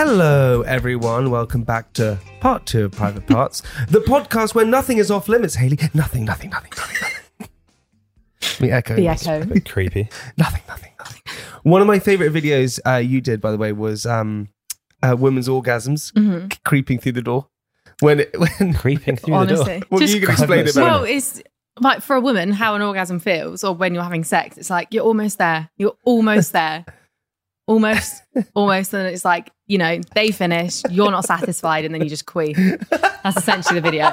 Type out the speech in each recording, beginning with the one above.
Hello, everyone. Welcome back to part two of Private Parts, the podcast where nothing is off limits. Haley, nothing, nothing, nothing, nothing, nothing. The echo. The echo. Creepy. Nothing, nothing, nothing. One of my favorite videos uh, you did, by the way, was um, uh, women's orgasms Mm-hmm. c- creeping through the door. When it, when Creeping through the door. well, Just- you can explain it better. Well, it's like for a woman, how an orgasm feels, or when you're having sex, it's like you're almost there. You're almost there. Almost, almost. And it's like, you know, they finish, you're not satisfied, and then you just queen. That's essentially the video.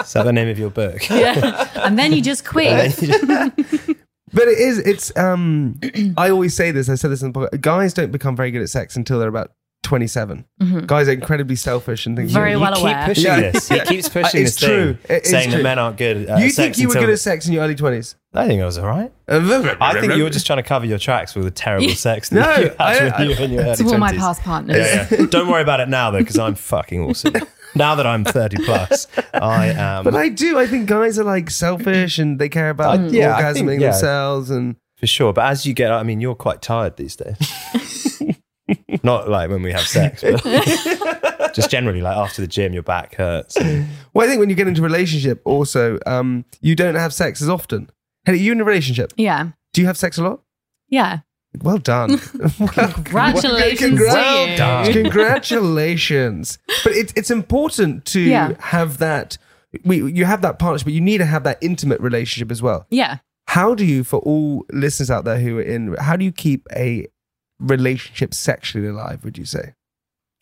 Is that the name of your book? yeah. And then you just queen. But it is. It's. Um. I always say this. I said this in the podcast. Guys don't become very good at sex until they're about twenty-seven. Guys are incredibly selfish and things. Mm-hmm. Very you well keep aware. pushing Yeah. this. He keeps pushing It's this thing, true. It is saying true. that men aren't good at you sex think you were good at sex in your early twenties? I think I was all right. I think you were just trying to cover your tracks with the terrible sex that No, you had I- when you were in your To all my past partners. Yeah, yeah. Don't worry about it now though, because I'm fucking awesome. now that I'm 30 plus, I am. But I do. I think guys are like selfish and they care about Uh, yeah, I orgasming think- yeah. themselves and. For sure. But as you get, I mean, you're quite tired these days. Not like when we have sex, but just generally, like after the gym, your back hurts. Well, I think when you get into a relationship, also, um, you don't have sex as often. Hey, are you in a relationship? Yeah. Do you have sex a lot? Yeah. Well done. Congratulations Congra- to you. done. Congratulations. But it's it's important to Yeah. have that. We, you have that partnership, but you need to have that intimate relationship as well. Yeah. How do you, for all listeners out there who are in, how do you keep a relationship sexually alive? Would you say?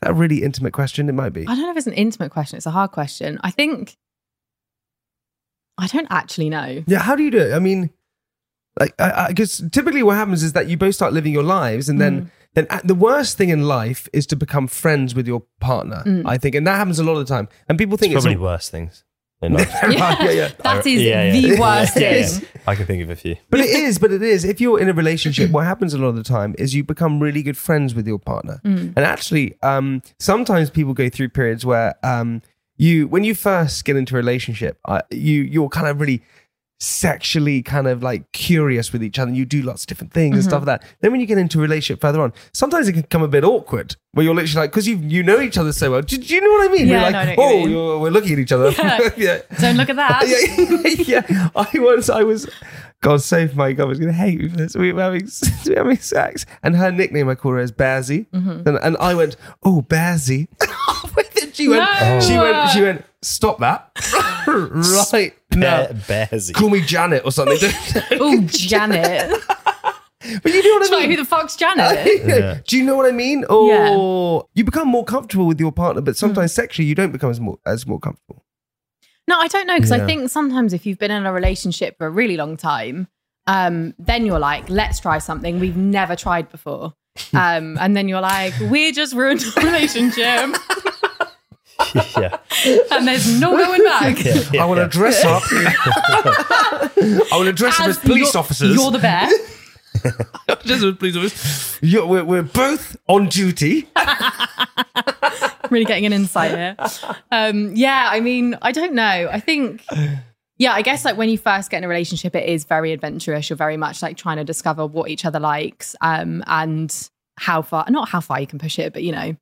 That a really intimate question. It might be. I don't know if it's an intimate question. It's a hard question. I think I don't actually know. Yeah, how do you do it? I mean, like, I guess typically what happens is that you both start living your lives, and Mm. then then uh, the worst thing in life is to become friends with your partner. Mm. I think, and that happens a lot of the time. And people think it's, probably a- worse things. in yeah, yeah. That is Yeah, yeah. the worst Yeah, yeah. thing. I can think of a few. But it is, but it is. If you're in a relationship, what happens a lot of the time is you become really good friends with your partner. Mm. And actually, um, sometimes people go through periods where um, you, when you first get into a relationship, uh, you you're kind of really sexually kind of like curious with each other. You do lots of different things and Mm-hmm. stuff like that. Then when you get into a relationship further on, sometimes it can become a bit awkward where you're literally like, because you you know each other so well. Do, do you know what I mean? Yeah, you're like, know, I know what you oh, mean." you're, we're looking at each other. Yeah. yeah. Don't look at that. yeah, yeah. I was I was, God save my God, I was going to hate me for this. We were having, we were having sex, and her nickname, I call her is Bazzy, Mm-hmm. and, and I went, oh, Bazzy. and she went, No. she went, she went, stop that, right now. Bear, bearsy. Call me Janet or something. Oh, Janet. but you know what It's I like, mean? who the fuck's Janet? Do you know what I mean? Or you become more comfortable with your partner, but sometimes Mm. sexually you don't become as more as more comfortable. No, I don't know because Yeah. I think sometimes if you've been in a relationship for a really long time, um, then you're like, let's try something we've never tried before. Um, and then you're like, we just ruined our relationship. yeah. and there's no going back. I want to dress up. I want to dress up as police you're, officers. You're the bear. Dress up as police officers. You're, we're, we're both on duty. really getting an insight here. Um, yeah, I mean, I don't know. I think, yeah, I guess like when you first get in a relationship, it is very adventurous. You're very much like trying to discover what each other likes um, and how far, not how far you can push it, but you know,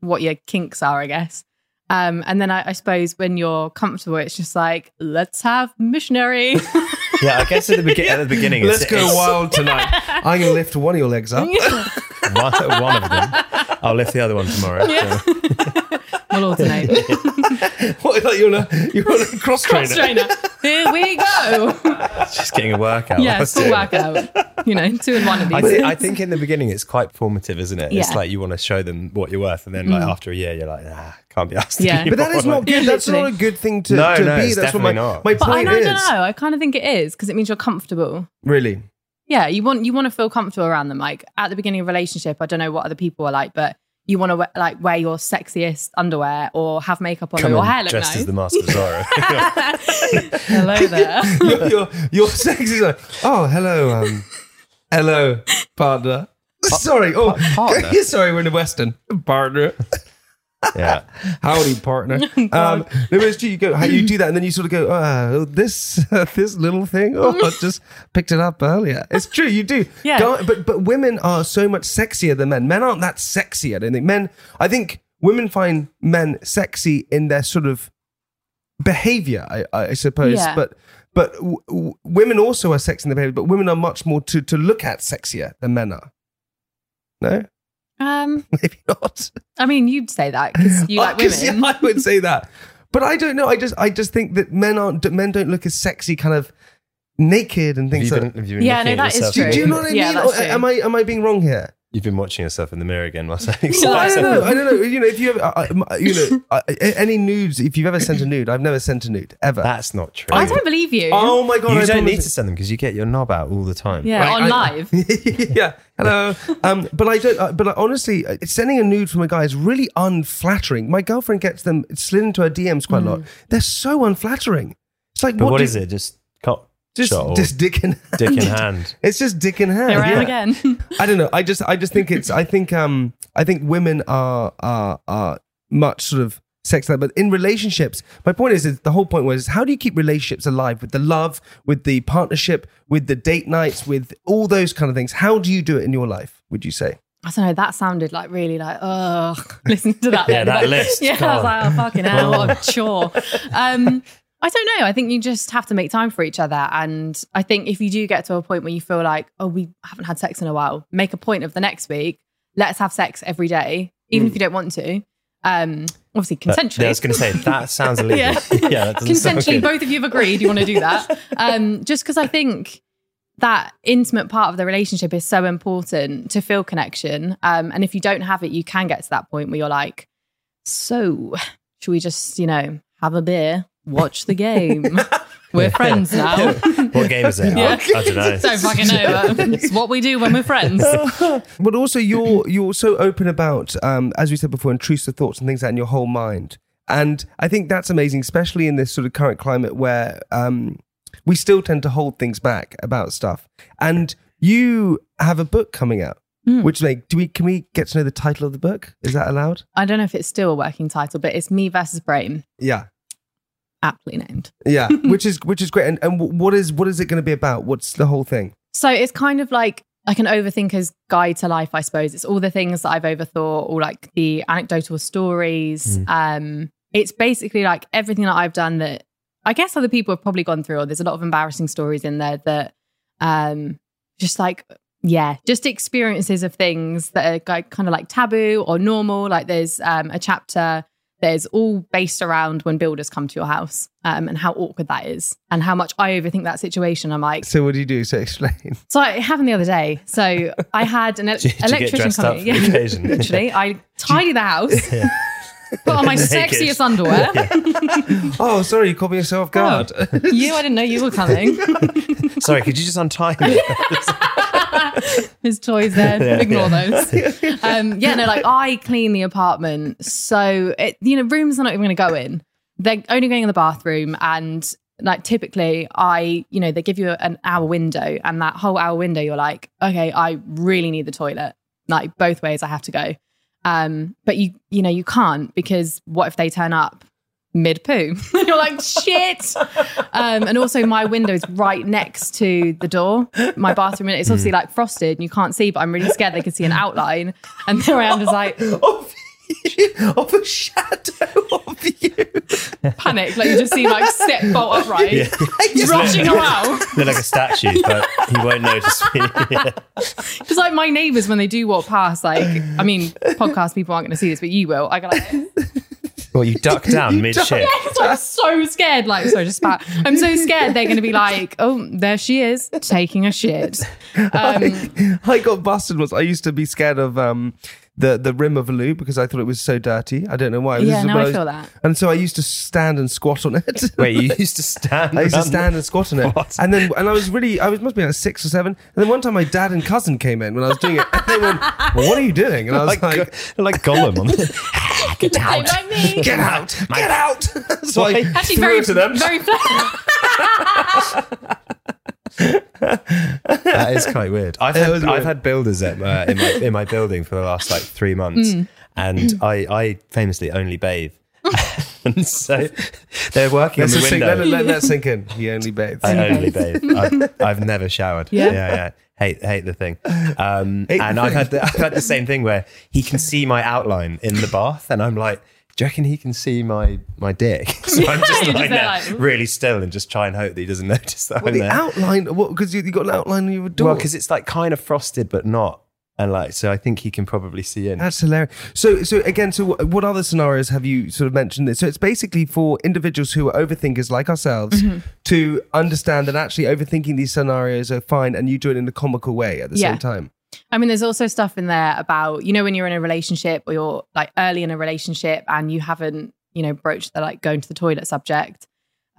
what your kinks are, I guess. Um, and then I, I suppose when you're comfortable, it's just like, let's have missionary. Yeah, I guess at the, begin- at the beginning, Let's it's, go it's wild tonight. I'm going to lift one of your legs up. one, one of them. I'll lift the other one tomorrow. Yeah. we'll alternate. what, like you're on a, you're on a cross trainer. Cross trainer. Here we go. Just getting a workout. yeah, whilst full doing workout. You know, two in one of these. I, thi- I think in the beginning it's quite formative, isn't it? It's like you want to show them what you're worth, and then like after a year, you're like, nah, can't be asked. to Yeah. But that is you is not good. That's not a good thing to, No, to no, be. it's That's what my, definitely not. my But I, point know, I don't know. I kind of think it is because it means you're comfortable. Really? Yeah, you want you want to feel comfortable around them. Like at the beginning of a relationship, I don't know what other people are like, but you want to wear, like wear your sexiest underwear or have makeup on Come or your in hair look dressed nice. as the Mask of Zorro. Hello there. your, your, your sex is like, oh, hello, um, hello, partner. Sorry, oh, partner? sorry, we're in the Western. Partner. Yeah, Howdy, partner. um, no, it's true. You go, how you do that, and then you sort of go, oh, this this little thing. Oh, I just picked it up earlier. It's true, you do. Yeah. Guy- but but women are so much sexier than men. Men aren't that sexy. I don't think men. I think women find men sexy in their sort of behavior. I, I suppose, Yeah. but. But w- w- women also are sexy in their behavior, but women are much more to, to look at sexier than men are. No, Um, maybe not. I mean, you'd say that because you I- like 'cause, women. yeah, I would say that, but I don't know. I just I just think that men aren't men don't look as sexy, kind of naked and have things you like. have you been Yeah, no, that is true. in Do you know what I Yeah, mean? Or am I am I being wrong here? You've been watching yourself in the mirror again whilst having No, I sex. don't know. I don't know. You know, if you ever, I, I- you know, I, any nudes, if you've ever sent a nude, I've never sent a nude ever. That's not true. I don't believe you. oh my god! you I don't need to send them because you get your knob out all the time. yeah, Right, on I- live. yeah. Hello. Um, but I don't. Uh, but like, honestly, uh, sending a nude from a guy is really unflattering. My girlfriend gets them slid into her DMs quite a lot. They're so unflattering. It's like But what, what do- is it? Just cock Just, shot or just dick in hand. dick in hand? It's just dick in hand. Here I am yeah. again. I don't know. I just I just think it's I think um I think women are are are much sort of sex but in relationships my point is, is the whole point was how do you keep relationships alive with the love with the partnership with the date nights with all those kind of things how do you do it in your life would you say I don't know. That sounded like really like, oh, listen to that. Yeah, that list. Yeah, I Come was like, oh, fucking hell, what a chore. Um, I don't know. I think you just have to make time for each other. And I think if you do get to a point where you feel like, oh, we haven't had sex in a while, make a point of the next week. Let's have sex every day, even if you don't want to. Um, obviously, consensually. I was going to say that sounds illegal. Yeah. yeah, that doesn't consensually both of you have agreed you want to do that um just because i think that intimate part of the relationship is so important to feel connection um and if you don't have it you can get to that point where you're like so should we just you know have a beer watch the game. We're friends now. What game is it? Yeah. I, I don't know. don't fucking know. But it's what we do when we're friends. But also you're you're so open about um as we said before intrusive thoughts and things like that in your whole mind. And i think that's amazing especially in this sort of current climate where um we still tend to hold things back about stuff. And you have a book coming out which like do we can we get to know the title of the book? Is that allowed? I don't know if it's still a working title but it's me versus brain. Yeah aptly named yeah which is which is great and, and what is what is it going to be about what's the whole thing So it's kind of like like an overthinker's guide to life, I suppose. It's all the things that I've overthought, or like the anecdotal stories. Um, it's basically like everything that I've done that I guess other people have probably gone through. Or there's a lot of embarrassing stories in there that, um, just like yeah, just experiences of things that are like, kind of like taboo or normal. Like there's um, a chapter there's all based around when builders come to your house um, and how awkward that is and how much I overthink that situation. I'm like, so what do you do so explain so it happened the other day. So I had an el- Do you- do you get electrician coming. for literally. I tidy the house, put on my Naked. sexiest underwear. oh sorry you caught me yourself guard You, I didn't know you were coming. Sorry, could you just untie me? His toys there. Ignore those. Um, yeah, no, like I clean the apartment. So, it, you know, rooms are not even going to go in. They're only going in the bathroom. And like typically, I, you know, they give you an hour window. And that whole hour window, you're like, okay, I really need the toilet. Like both ways I have to go. Um, but you, you know, you can't because what if they turn up mid poo? You're like, shit. Um, and also, my window is right next to the door, my bathroom. And it's obviously like frosted and you can't see, but I'm really scared they can see an outline. And there I am, just like, of, of a shadow of you. panic. Like, you just see like step bolt upright, rushing around. They're like a statue, but he won't notice me. Yeah. Because like my neighbors, when they do walk past, like, I mean, podcast people aren't going to see this, but you will. I got like, this. Well, you duck down mid shit. I'm so scared. Like, sorry, just spat. I'm so scared they're going to be like, oh, there she is taking a shit. Um, I got busted once. I used to be scared of um, the the rim of a loo because I thought it was so dirty. I don't know why. This Yeah, is now when I was- feel that. And so I used to stand and squat on it. Wait, you used to stand. I used to stand and squat on it, What? and then and I was really I was must be like six or seven. And then one time my dad and cousin came in when I was doing it, and they went, "Well, what are you doing?" And I was like, like, Go- like Gollum on the, ah, Get out. Like me. "Get out, get out!" so I Actually, threw very, it to them. very that is quite weird. I've had, weird. I've had builders at my, in my in my building for the last like three months, Mm. and I I famously only bathe, and so they're working Let's on the just sink, let, let, let that sink in. He only bathes. I only bathe. I've, I've never showered. Yeah. yeah, yeah. Hate hate the thing. Um, Hate the and I've thing. had the, I've had the same thing where he can see my outline in the bath, and I'm like. Do you reckon he can see my my dick? So I'm just You're lying just there there, like, really still, and just try and hope that he doesn't notice that Well, I'm the there. outline, what? Because you, you got an outline on your door. Well, because it's like kind of frosted, but not, and like so, I think he can probably see in. That's hilarious. So, so again, so what- what other scenarios have you sort of mentioned? This? So it's basically for individuals who are overthinkers like ourselves Mm-hmm. to understand that actually overthinking these scenarios are fine, and you do it in a comical way at the Yeah. same time. I mean, there's also stuff in there about, you know, when you're in a relationship or you're like early in a relationship and you haven't, you know, broached the like going to the toilet subject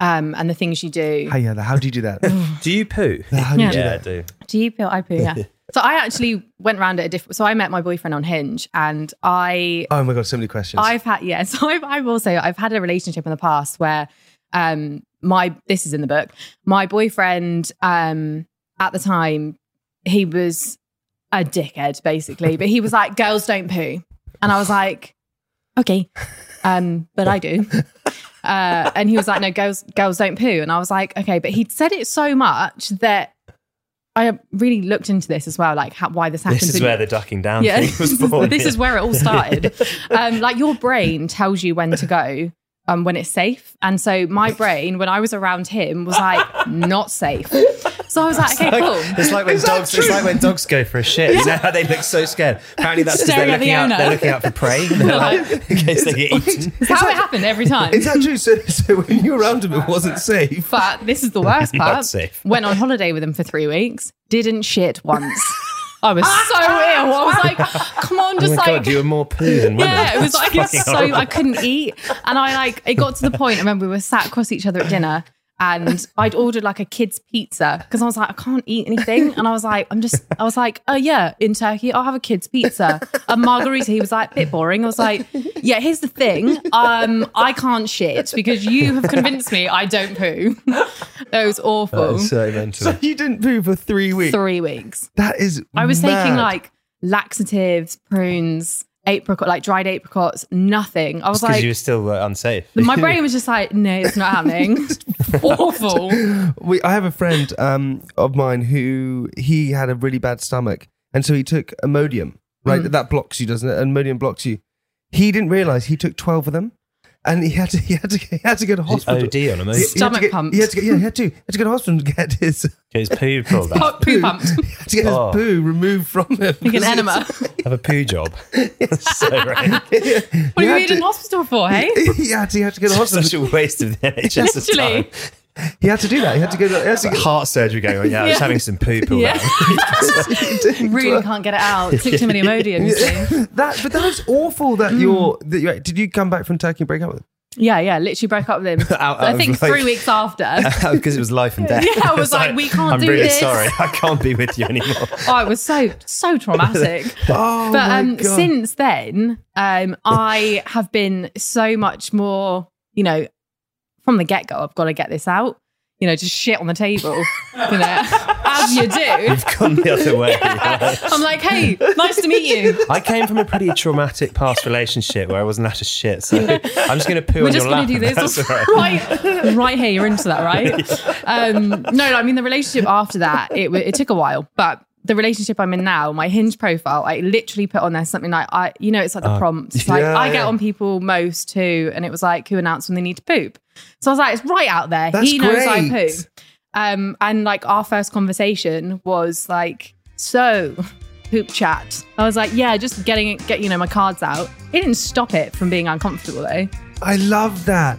um, and the things you do. How yeah, how do you do that? Do you poo? How do you Yeah. do Yeah, I that? do. Do you feel I poo? Yeah. so I actually went around at a different. So I met my boyfriend on Hinge, and I Oh my god, so many questions. I've had yeah. So I've, I've also I've had a relationship in the past where um my this is in the book. My boyfriend um at the time he was a dickhead basically, but he was like girls don't poo, and I was like okay, um but I do. Uh, and he was like, "No, girls, girls don't poo." And I was like, "Okay," but he'd said it so much that I really looked into this as well, like how, why this happens. This is where the ducking down yeah, thing was born. this is where it all started. um, like your brain tells you when to go, um, when it's safe, and so my brain, when I was around him, was like not safe. So I was like, okay, cool. It's like when dogs. It's like when dogs go for a shit. You know how they look so scared. Apparently, that's because they're at the out. owner. They're looking out for prey. They're like, in case they get eaten. It's how it happened every time. Is that true? So, so when you were around him, it wasn't safe. But this is the worst Not part. safe. Went on holiday with him for three weeks. Didn't shit once. I was so ah, ill. I was ah, like, ah. come on, Oh just my like god, you were more poo than women. Yeah, it was like it's so I couldn't eat, and I like it got to the point. I remember we were sat across each other at dinner, and I'd ordered like a kid's pizza because I was like I can't eat anything, and I was like I'm just I was like oh yeah in Turkey I'll have a kid's pizza a margarita. He was like bit boring. I was like yeah here's the thing um I can't shit because you have convinced me I don't poo. It was awful. That's so mental. So you didn't poo for three weeks. Three weeks. That is. I was taking like laxatives, prunes, apricot, like dried apricots, nothing. I was like, you were still uh, unsafe. my brain was just like, no, it's not happening. Awful. we, I have a friend um, of mine who he had a really bad stomach, and so he took Imodium. Right, Mm. that blocks you, doesn't it? And Imodium blocks you. He didn't realize he took twelve of them, and he had to he had to he had to go to hospital. OD on a He- eh? he had to Stomach get- pumps. He had to get, yeah, he had to. He had to go to hospital to get his, His poo pulled Poo, out. poo pumped. he had to get his Oh. poo removed from him. Like an enema. Have a poo job. so right. What are you He in hospital for, hey? he had to, he had to go to hospital. Such a waste of the NHS of Literally. time. He had to do that. He had to go. To, he had to Like go, heart surgery going on. Yeah, I was Yeah. having some poo Yeah. really can't get it out. Took too many Imodiums. see. that, but that's awful. That you're. That you did you come back from Turkey and break up with? him? Yeah, yeah, literally broke up with him. Out- I out think like- three weeks after. because it was life and death. Yeah, I was It's like, we can't I'm do really this. sorry. I can't be with you anymore. oh, it was so so traumatic. Oh but my um, God. since then, um, I have been so much more. You know, from the get go, I've got to get this out. You know, just shit on the table. you know, as you do. You've gone the other way. I'm like, hey, nice to meet you. I came from a pretty traumatic past relationship where I wasn't out of shit. So I'm just going to poo We're on just your going lap. to do this That's all right. right, right here. You're into that, right? Um, no, no, I mean the relationship after that, it it took a while, but the relationship I'm in now, my Hinge profile, I literally put on there something like I, you know, it's like the prompts. It's like yeah, I get yeah. on people most too, and it was like who announced when they need to poop. So I was like, it's right out there. That's he knows I poop. Um, and like our first conversation was like, so poop chat. I was like, yeah, just getting it, get you know my cards out. It didn't stop it from being uncomfortable though. I love that.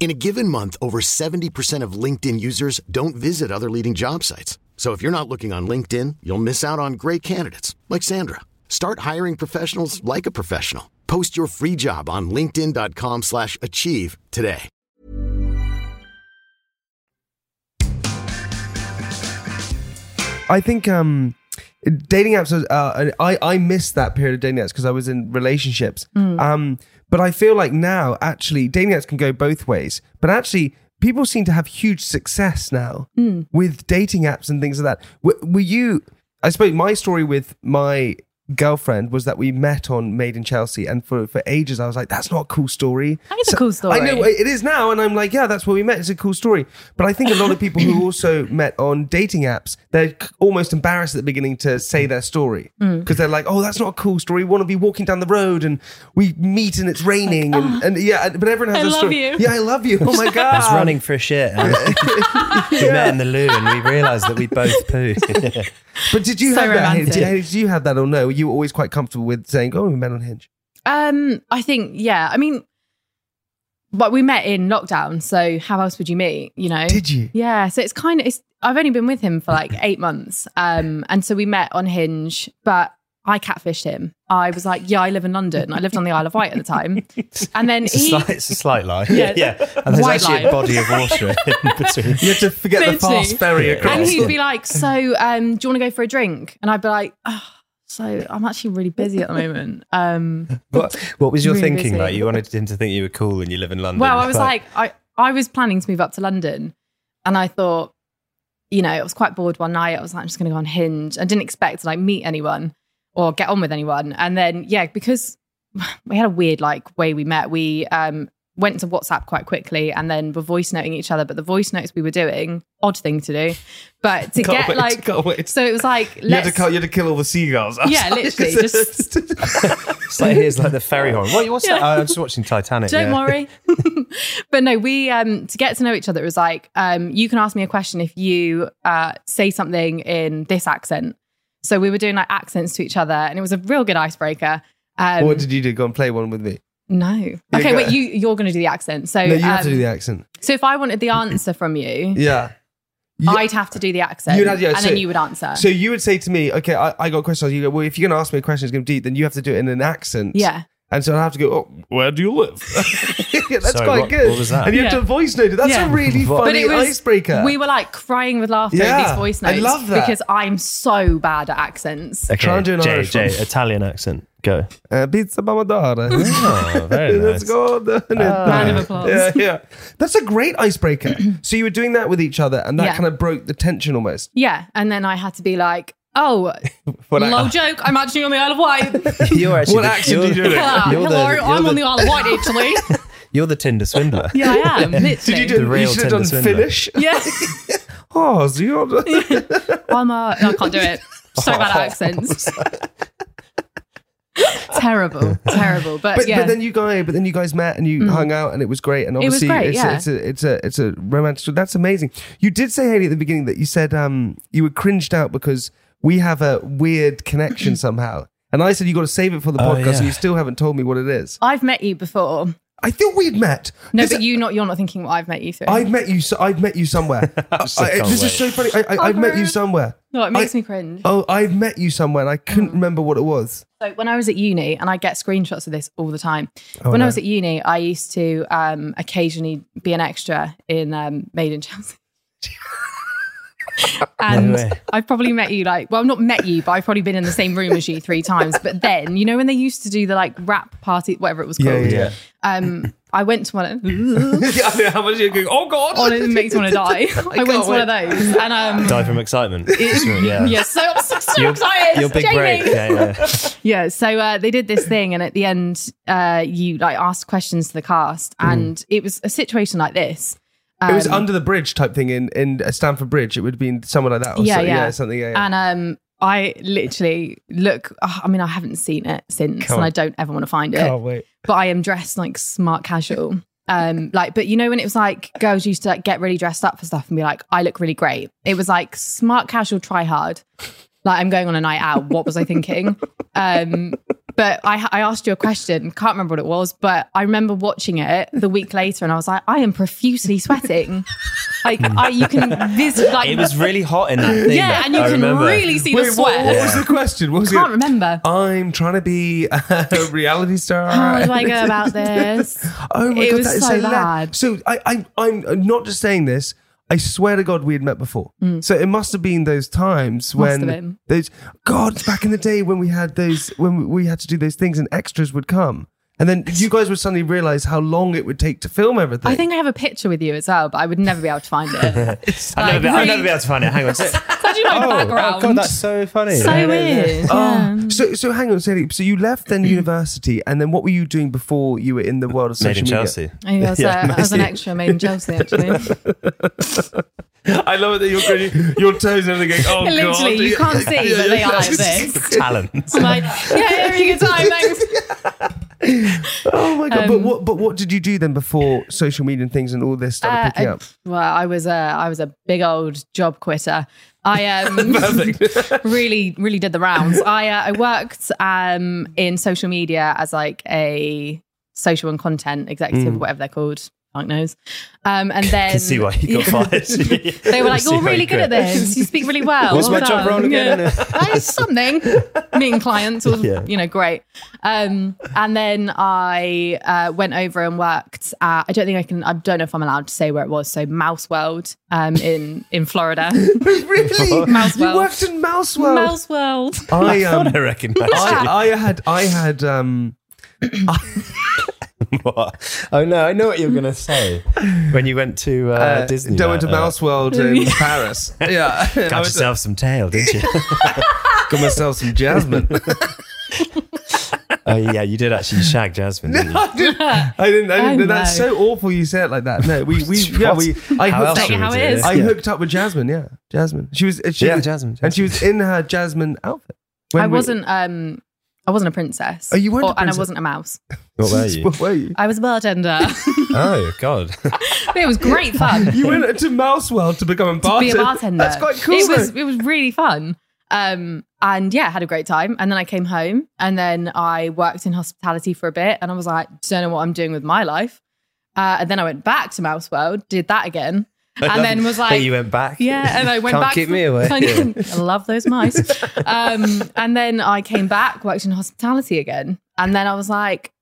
In a given month, over 70% of LinkedIn users don't visit other leading job sites. So if you're not looking on LinkedIn, you'll miss out on great candidates like Sandra. Start hiring professionals like a professional. Post your free job on linkedin.com/achieve slash achieve today. I think um, dating apps. Uh, I I missed that period of dating apps because I was in relationships. Um, but I feel like now actually dating apps can go both ways. But actually, people seem to have huge success now hmm. with dating apps and things like that. Were, were you? I suppose my story with my girlfriend was that we met on Made in Chelsea, and for for ages I was like, "That's not a cool story." I think it's a cool story. I know it is now, and I'm like, "Yeah, that's where we met. It's a cool story." But I think a lot of people who also met on dating apps, they're c- almost embarrassed at the beginning to say their story Mm. because they're like, "Oh, that's not a cool story. We want to be walking down the road and we meet and it's raining and, and yeah." But everyone has I a love story. you. Yeah, I love you. Oh my god! I was running for a shit. And we met in the loo and we realised that we both pooed. But did you So have that? romantic. Did, did you have that or no? Were always quite comfortable with saying, "Oh, we met on Hinge"? Um, I think yeah. I mean, but we met in lockdown, so how else would you meet? You know? Did you? Yeah. So it's kind of. It's. I've only been with him for like eight months. Um, and so we met on Hinge, but I catfished him. I was like, yeah, I live in London. I lived on the Isle of Wight at the time, and then It's a, he. slight, it's a slight lie. Yeah. yeah. And there's White actually lie. a body of water in between. You have to forget the Literally. fast ferry across. And he'd be like, "So, um, do you want to go for a drink?" And I'd be like, oh, "So, I'm actually really busy at the moment." Um, What, what was your Really thinking? busy. Like you wanted him to think you were cool and you live in London. Well, I was like, I, I was planning to move up to London and I thought, you know, I was quite bored one night. I was like, I'm just going to go on Hinge. I didn't expect to like meet anyone or get on with anyone. And then, yeah, because we had a weird like way we met, we um, went to WhatsApp quite quickly and then were voice noting each other. But the voice notes we were doing, odd thing to do, but to Can't get wait, like, so it was like, You had, to let's, kill, you had to kill all the seagulls. Yeah, literally, just- it's like here's like the ferry horn. What? What's that? Oh, I'm just watching Titanic. Don't yeah. worry. but no, we um to get to know each other, it was like um you can ask me a question if you uh say something in this accent. So we were doing like accents to each other, and it was a real good icebreaker. Um, what did you do? Go and play one with me. No, okay, wait, you you're going to do the accent. So No, you have to um, do the accent. So if I wanted the answer from you, Yeah. Yeah. I'd have to do the accent, You'd have- yeah, and so- then you would answer. So you would say to me, okay, I, I got questions. You go, well, if you're going to ask me a question it's going to be deep, then you have to do it in an accent. yeah, And so I have to go, oh, where do you live? Yeah, that's Sorry, quite what- good. what was that? And you have to voice note it. That's Yeah. a really What? funny icebreaker. We were like crying with laughter Yeah, at these voice I love that. because I'm so bad at accents. Okay, Try and do an Jay, Irish Jay, one. Italian accent. Go. uh, pizza pomodoro. Oh, very Let's nice. go. Round of applause. Yeah, yeah. That's a great icebreaker. so you were doing that with each other, and that Yeah. kind of broke the tension almost. Yeah, and then I had to be like, oh, What low ac- joke. I'm actually on the Isle of Wight. You're actually What the, accent you're, do you do? Ah, You're the- hello, you're I'm the- on the Isle of Wight, actually. You're the Tinder swindler. yeah, I am. Literally. Did you The do? You real should have done Tinder swindler. Finnish. Yeah, Oh, so you're. I'm. Uh, no, I can't do it. So bad at accents. terrible, terrible. But, But, yeah, but then you guys, but then you guys met and you hung out and it was great. And It was obviously, great, it's, yeah. a, it's a it's a it's a romantic. That's amazing. You did say Haley at the beginning that you said um you were cringed out because we have a weird connection somehow. And I said you got to save it for the Oh, podcast, yeah. and you still haven't told me what it is. I've met you before. I thought we'd met. No, This- but you not. You're not thinking what I've met you through. I've met you. So I've met you somewhere. I, so I- can't this is so funny. I, I, I've met you rude. somewhere. no, it makes I- me cringe. Oh, I've met you somewhere, and I Mm. couldn't remember what it was. So when I was at uni, and I get screenshots of this all the time. Oh, when no. I was at uni, I used to um, occasionally be an extra in um, Made in Chelsea. and way. I've probably met you like, well, not met you, but I've probably been in the same room as you three times. But then, you know, when they used to do the like rap party, whatever it was called, yeah. um, I went to one of yeah, I know how much you're going. Oh God! Oh, it makes me want to die. I, went can't to one of those, and um, Die from excitement. yeah. yeah, so, so, so Your, excited. your big Jamie. break. Yeah, yeah. Yeah, so uh, they did this thing, and at the end, uh, you like asked questions to the cast, and it was a situation like this. It was Um, under the bridge type thing in in Stamford Bridge. It would have been somewhere like that. Or Yeah, so, yeah. something. Yeah, yeah. and um, I literally look. oh, I mean, I haven't seen it since, Can't- and I don't ever want to find it. Can't wait. But I am dressed like smart casual. Um, like, but you know when it was like girls used to like get really dressed up for stuff and be like, I look really great. It was like smart casual, try hard. Like I'm going on a night out. What was I thinking? Um, but I, I asked you a question. Can't remember what it was, but I remember watching it the week later, and I was like, I am profusely sweating. like I, you can visit. Like It was really hot in that thing. yeah, and you I can remember. really see Wait, the what, sweat. what was the question? What was Can't it? remember. I'm trying to be a reality star. How do I go about this? Oh my It god, was that is so so bad. So I, I, I'm not just saying this. I swear to God, we had met before. So it must have been those times Mm. When those God back in the day when we had those when we had to do those things and extras would come, and then you guys would suddenly realize how long it would take to film everything. I think I have a picture with you as well, but I would never be able to find it. I'll never, Like, be, I'll really- never be able to find it. Hang on. It's actually my oh, background. oh, God, that's so funny. so Yeah, yeah, yeah. weird. Oh, yeah. so so hang on, Sadie. So you left then university, and then what were you doing before you were in the world of social Made in media? Chelsea. I was, Yeah, uh, I was an extra made in Chelsea, actually. I love it that you're going, your toes and everything. Going, oh Literally, god, you can't see, but they are like this. Talent. I'm like, yeah, having a good time, thanks. Oh my god! but Um, what? But what did you do then before social media and things and all this started Uh, picking I- up? well, I was a, I was a big old job quitter. I um, really, really did the rounds. I, uh, I worked um, in social media as like a social and content executive, or whatever they're called. Fuck knows. Um, and then can see why you got fired. They were like, "You're really you good at this. You speak really well." What's my job done." role again? Yeah. That's something. Meeting clients was, Yeah. you know, great. Um, and then I uh, went over and worked. At, I don't think I can. I don't know if I'm allowed to say where it was. So Mouse World um, in in Florida. really? Mouse World. you worked in Mouse World. Mouse World. I um, I recognise I, I had I had um what? Oh no, I know what you're gonna say. When you went to uh, uh, Disney, I went to uh, Mouse World in Paris. Yeah, Got went to- yourself some tail, didn't you? got myself some jasmine. oh yeah, you did actually shag Jasmine, didn't you? I didn't. I didn't. I know. That's know. so awful. You say it like that. No, we we yeah we. I How hooked else up. How would it you is. do I Yeah. hooked up with Jasmine. Yeah, Jasmine. She was. She Yeah, was, Jasmine, and she was in her Jasmine outfit. When I we- wasn't. Um, I wasn't a princess. Oh, you weren't a Or- and I wasn't a mouse. What were you? What were you? I was a bartender. Oh God. it was great fun. You went to Mouse World to become a to bartender. be a bartender. That's quite cool. It was it was really fun. Um, and yeah, had a great time. And then I came home and then I worked in hospitality for a bit and I was like, don't know what I'm doing with my life. Uh, and then I went back to Mouse World, did that again. And then was like, you went back. yeah, and I went Can't back. keep me away. I, I love those mice. Um, and then I came back, worked in hospitality again, and then I was like,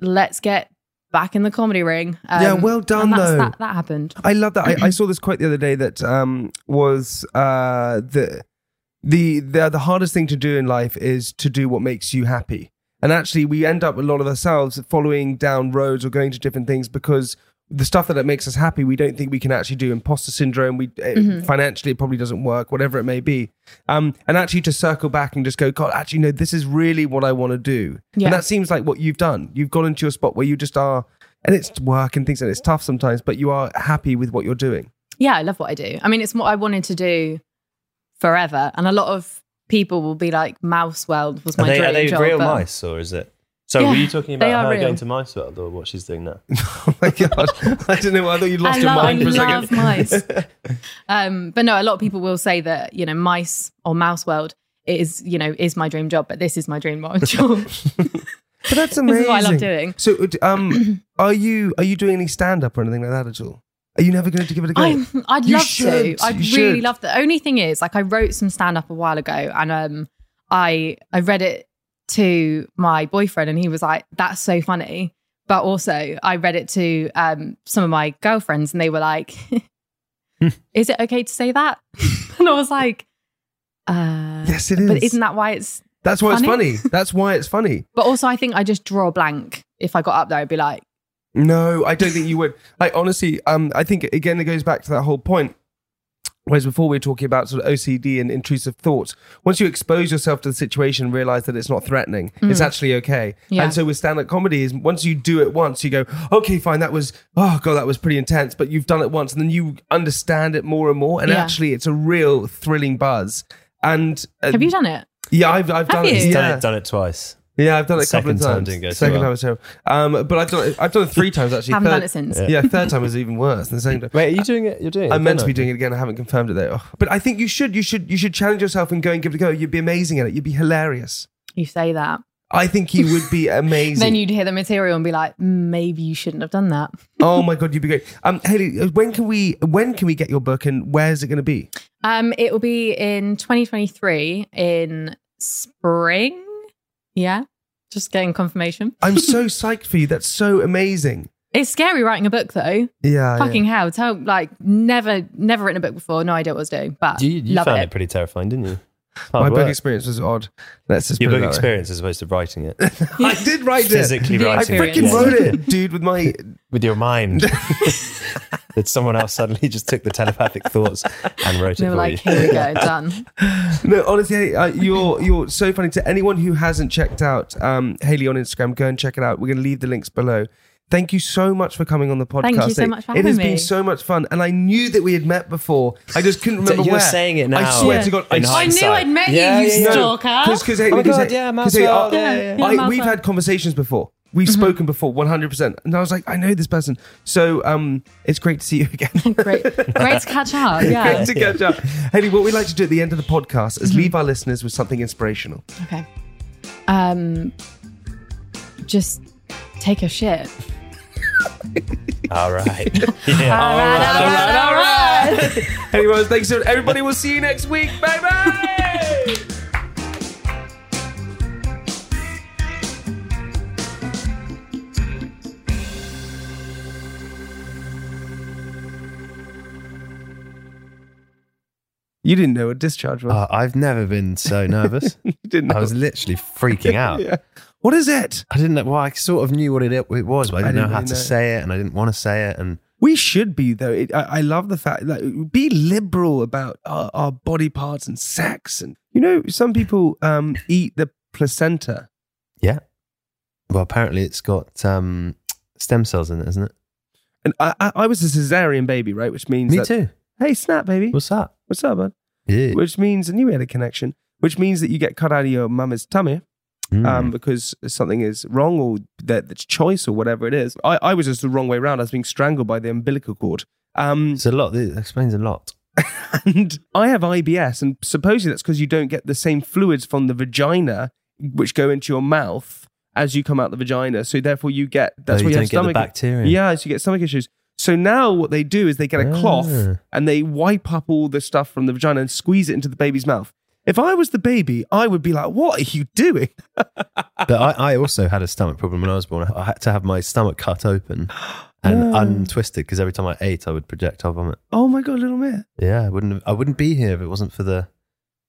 let's get back in the comedy ring. Um, Yeah, well done, and that's- though. That, that happened. I love that. I, I saw this quote the other day that um, was uh, the, the the the hardest thing to do in life is to do what makes you happy. And actually, we end up a lot of ourselves following down roads or going to different things because the stuff that makes us happy, we don't think we can actually do. Imposter syndrome, we Mm-hmm. financially it probably doesn't work, whatever it may be. Um, and actually, to circle back and just go, God, actually, no, this is really what I want to do. Yeah. And that seems like what you've done. You've gone into a spot where you just are, and it's work and things, and it's tough sometimes, but you are happy with what you're doing. Yeah, I love what I do. I mean, it's what I wanted to do forever. And a lot of people will be like, Mouse World was my Are they, dream are they job. real but- mice or is it? So Yeah, were you talking about are her real. going to Mice World or what she's doing now? oh my god! I didn't know. I thought you lost I, your love, mind for a second. I love mice. um, but no, a lot of people will say that, you know, mice or mouse world is, you know, is my dream job, but this is my dream job. But that's This amazing. is what I love doing. So, um, are you are you doing any stand up or anything like that at all? Are you never going to give it a go? I'm, I'd You love should. to. I'd You really should. love to. The only thing is, like, I wrote some stand up a while ago, and um, I I read it to my boyfriend, and he was like, "That's so funny." But also, I read it to um some of my girlfriends, and they were like, "Is it okay to say that?" and I was like, uh, yes, it is. "But isn't that why it's?" That's why funny? it's funny. That's why it's funny. But also, I think I just draw a blank. If I got up there, I'd be like, No, I don't think you would. Like honestly, um, I think again it goes back to that whole point. Whereas before we were talking about sort of OCD and intrusive thoughts, once you expose yourself to the situation and realize that it's not threatening, it's actually okay. Yeah. And so with stand-up comedy is once you do it once, you go, okay, fine, that was oh god, that was pretty intense, but you've done it once, and then you understand it more and more, and Yeah. actually it's a real thrilling buzz. And uh, "Have you done it?" Yeah, I've I've done Have it. you? Yeah. done, it, done it twice. Yeah, I've done it a couple of Second time times. didn't go too Second well. time was terrible. Um, but I've done it. I've done it three times actually. Haven't done it since. Yeah, third time was even worse than the second time. Wait, are you doing it? You're doing it. I'm meant to be doing it again. I haven't confirmed it though. But I think you should. You should. You should challenge yourself and go and give it a go. You'd be amazing at it. You'd be hilarious. You say that. I think you would be amazing. Then you'd hear the material and be like, "Mm, maybe you shouldn't have done that. oh my god, you'd be great. Um, Haley, when can we? When can we get your book and where is it going to be? Um, it will be in 2023 in spring. Yeah, just getting confirmation. I'm so psyched for you. That's so amazing. It's scary writing a book though. Yeah. Fucking hell! Tell like never, never written a book before. No idea what I was doing, but You, you love found it. it. pretty terrifying, didn't you? My Hard book experience was odd. Let's just Your book that way. experience as opposed to writing it. I did write it. Physically The I writing it. freaking wrote it, dude, with my With your mind. That someone else suddenly just took the telepathic thoughts and wrote They it were for like, you. "Here we go, done." No, honestly, uh, you're you're so funny. To anyone who hasn't checked out um, Haley on Instagram, go and check it out. We're going to leave the links below. Thank you so much for coming on the podcast. Thank you so It- much for It has having been so much fun, and I knew that we had met before. I just couldn't remember you're where. saying it now. I swear Yeah. to God, In I I knew hindsight. I'd met Yeah, you, you yeah, yeah. stalker. Because because Oh my God, yeah, Maxwell, yeah, yeah, yeah. I, we've had conversations before. We've Mm-hmm. spoken before, one hundred percent. And I was like, I know this person, so um, it's great to see you again. great, great to catch up. Yeah. Great to catch up. Haley, what we like to do at the end of the podcast Mm-hmm. is leave our listeners with something inspirational. Okay. Um, just take a shit. All right. Yeah. All right, all right, all right. Anyways, thanks. so- Everybody, we'll see you next week. Bye bye. You didn't know what discharge was. Uh, I've never been so nervous. you didn't know. I was literally freaking out. yeah. What is it? I didn't know. Well, I sort of knew what it, it was, but I I didn't, know didn't how really to know. say it, and I didn't want to say it. And We should be though. It, I, I love the fact that be liberal about our, our body parts and sex, and you know, some people um, eat the placenta. yeah, well, apparently it's got um, stem cells in it, isn't it? And I, I, I was a cesarean baby, right? Which means Me that, too. Hey, snap, baby. What's up? What's up, bud? Which means, and you had a connection. Which means that you get cut out of your mama's tummy Mm. um, because something is wrong or that it's choice or whatever it is. I, I was just the wrong way around. I was being strangled by the umbilical cord. Um, it's a lot. It explains a lot. and I have IBS, and supposedly that's because you don't get the same fluids from the vagina which go into your mouth as you come out the vagina. So therefore, you get that's Oh, why you you have don't get the stomach bacteria. Yeah, so you get stomach issues. So now what they do is they get a cloth Ah. and they wipe up all the stuff from the vagina and squeeze it into the baby's mouth. If I was the baby, I would be like, "What are you doing?" But I, I also had a stomach problem when I was born. I had to have my stomach cut open and No. untwisted because every time I ate, I would projectile vomit. Oh my god, little Mitt. Yeah, I wouldn't. Have, I wouldn't be here if it wasn't for the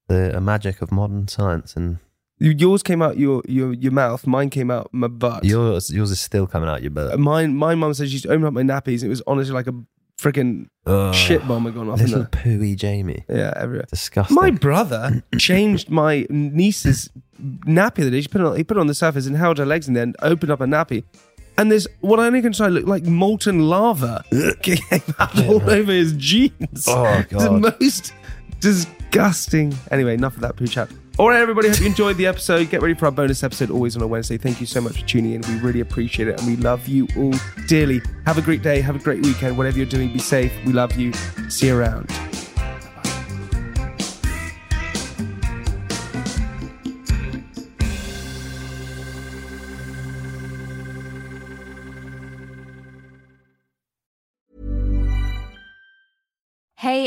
the uh, magic of modern science. And Yours came out your your your mouth. Mine came out my butt. yours, yours is still coming out your butt. mine, my mum said she used to open up my nappies. It was honestly like a freaking Ugh. shit bomb had gone off in Little there. pooey Jamie. Yeah, everywhere. Disgusting. My brother changed my niece's nappy the day. She put it on, he put it on the surface and held her legs in there and opened up a nappy. And there's what I only can try look like molten lava came out all over his jeans. Oh, It's the most disgusting. Anyway, enough of that poo chat. All right, everybody. Hope you enjoyed the episode. Get ready for our bonus episode always on a Wednesday. Thank you so much for tuning in. We really appreciate it and we love you all dearly. Have a great day. Have a great weekend. Whatever you're doing, be safe. We love you. See you around.